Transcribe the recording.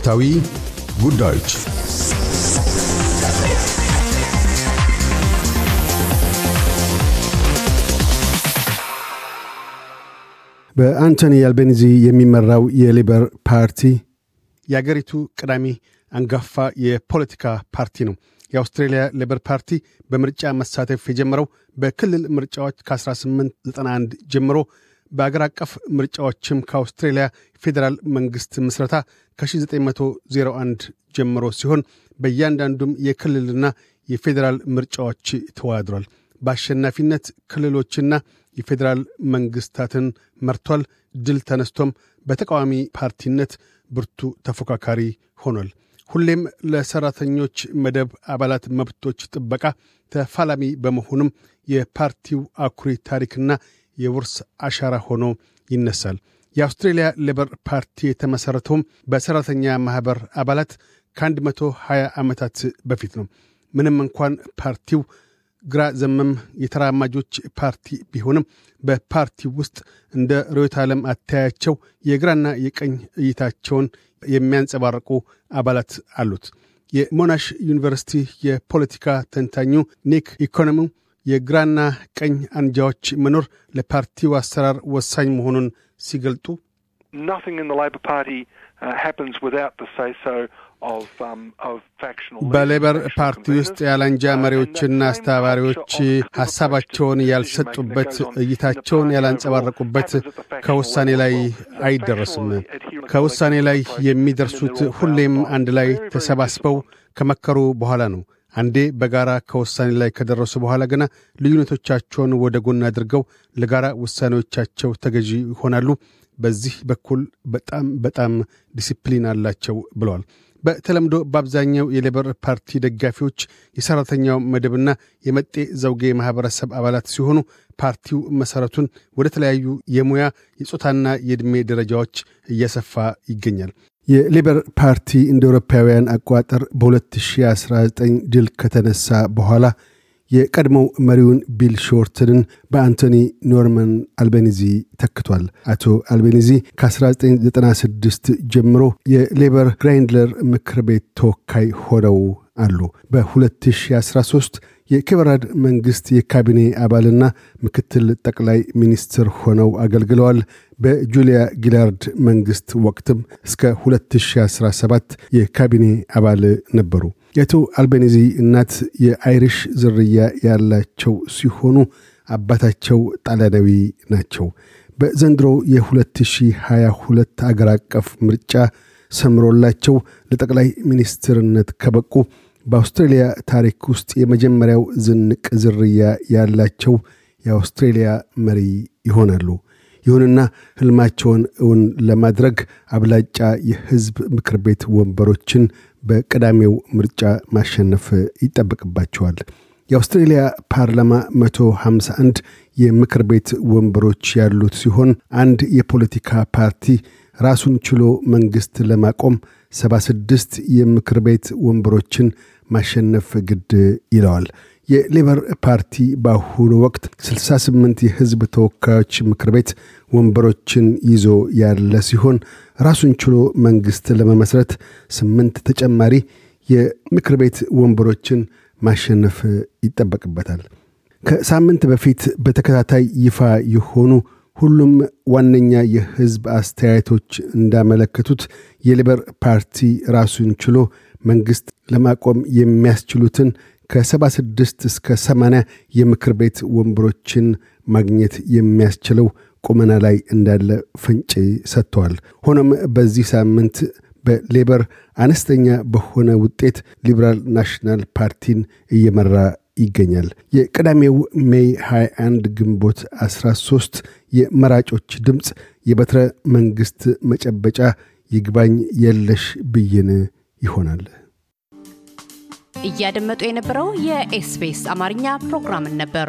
ወቅታዊ ጉዳዮች በአንቶኒ አልቤኒዚ የሚመራው የሊበር ፓርቲ የአገሪቱ ቀዳሚ አንጋፋ የፖለቲካ ፓርቲ ነው። የአውስትሬልያ ሌበር ፓርቲ በምርጫ መሳተፍ የጀመረው በክልል ምርጫዎች ከ1891 ጀምሮ በአገር አቀፍ ምርጫዎችም ከአውስትሬልያ ፌዴራል መንግሥት ምስረታ ከ1901 ጀምሮ ሲሆን በእያንዳንዱም የክልልና የፌዴራል ምርጫዎች ተወዳድሯል። በአሸናፊነት ክልሎችና የፌዴራል መንግሥታትን መርቷል። ድል ተነስቶም በተቃዋሚ ፓርቲነት ብርቱ ተፎካካሪ ሆኗል። ሁሌም ለሠራተኞች መደብ አባላት መብቶች ጥበቃ ተፋላሚ በመሆኑም የፓርቲው አኩሪ ታሪክና የውርስ አሻራ ሆኖ ይነሳል። የአውስትሬልያ ሌበር ፓርቲ የተመሠረተውም በሠራተኛ ማኅበር አባላት ከ120 ዓመታት በፊት ነው። ምንም እንኳን ፓርቲው ግራ ዘመም የተራማጆች ፓርቲ ቢሆንም በፓርቲው ውስጥ እንደ ርዕዮተ ዓለም አተያያቸው የግራና የቀኝ እይታቸውን የሚያንጸባርቁ አባላት አሉት። የሞናሽ ዩኒቨርሲቲ የፖለቲካ ተንታኙ ኒክ ኢኮኖሚው የግራና ቀኝ አንጃዎች መኖር ለፓርቲው አሰራር ወሳኝ መሆኑን ሲገልጡ በሌበር ፓርቲ ውስጥ ያለንጃ መሪዎችና አስተባባሪዎች ሐሳባቸውን ያልሰጡበት፣ እይታቸውን ያላንጸባረቁበት ከውሳኔ ላይ አይደረስም። ከውሳኔ ላይ የሚደርሱት ሁሌም አንድ ላይ ተሰባስበው ከመከሩ በኋላ ነው። አንዴ በጋራ ከውሳኔ ላይ ከደረሱ በኋላ ገና ልዩነቶቻቸውን ወደ ጎን አድርገው ለጋራ ውሳኔዎቻቸው ተገዢ ይሆናሉ። በዚህ በኩል በጣም በጣም ዲሲፕሊን አላቸው ብለዋል። በተለምዶ በአብዛኛው የሌበር ፓርቲ ደጋፊዎች የሠራተኛው መደብና የመጤ ዘውጌ ማኅበረሰብ አባላት ሲሆኑ ፓርቲው መሠረቱን ወደ ተለያዩ የሙያ የጾታና የዕድሜ ደረጃዎች እያሰፋ ይገኛል። የሌበር ፓርቲ እንደ አውሮፓውያን አቆጣጠር በ2019 ድል ከተነሳ በኋላ የቀድሞው መሪውን ቢል ሾርትንን በአንቶኒ ኖርማን አልቤኒዚ ተክቷል። አቶ አልቤኒዚ ከ1996 ጀምሮ የሌበር ግራይንድለር ምክር ቤት ተወካይ ሆነው አሉ። በ2013 የኬቨራድ መንግሥት የካቢኔ አባልና ምክትል ጠቅላይ ሚኒስትር ሆነው አገልግለዋል። በጁሊያ ጊላርድ መንግሥት ወቅትም እስከ 2017 የካቢኔ አባል ነበሩ። የአቶ አልቤኒዚ እናት የአይሪሽ ዝርያ ያላቸው ሲሆኑ አባታቸው ጣሊያናዊ ናቸው። በዘንድሮ የ2022 አገር አቀፍ ምርጫ ሰምሮላቸው ለጠቅላይ ሚኒስትርነት ከበቁ በአውስትሬልያ ታሪክ ውስጥ የመጀመሪያው ዝንቅ ዝርያ ያላቸው የአውስትሬልያ መሪ ይሆናሉ። ይሁንና ሕልማቸውን እውን ለማድረግ አብላጫ የሕዝብ ምክር ቤት ወንበሮችን በቀዳሚው ምርጫ ማሸነፍ ይጠበቅባቸዋል። የአውስትሬልያ ፓርላማ 151 የምክር ቤት ወንበሮች ያሉት ሲሆን አንድ የፖለቲካ ፓርቲ ራሱን ችሎ መንግሥት ለማቆም 76 የምክር ቤት ወንበሮችን ማሸነፍ ግድ ይለዋል። የሌበር ፓርቲ በአሁኑ ወቅት 68 የሕዝብ ተወካዮች ምክር ቤት ወንበሮችን ይዞ ያለ ሲሆን ራሱን ችሎ መንግሥት ለመመስረት ስምንት ተጨማሪ የምክር ቤት ወንበሮችን ማሸነፍ ይጠበቅበታል። ከሳምንት በፊት በተከታታይ ይፋ የሆኑ ሁሉም ዋነኛ የሕዝብ አስተያየቶች እንዳመለከቱት የሊበር ፓርቲ ራሱን ችሎ መንግሥት ለማቆም የሚያስችሉትን ከ76 እስከ 80 የምክር ቤት ወንበሮችን ማግኘት የሚያስችለው ቁመና ላይ እንዳለ ፍንጭ ሰጥተዋል። ሆኖም በዚህ ሳምንት በሌበር አነስተኛ በሆነ ውጤት ሊበራል ናሽናል ፓርቲን እየመራ ይገኛል። የቀዳሜው May 21 ግንቦት 13 የመራጮች ድምፅ የበትረ መንግሥት መጨበጫ ይግባኝ የለሽ ብይን ይሆናል። እያደመጡ የነበረው የኤስቢኤስ አማርኛ ፕሮግራምን ነበር።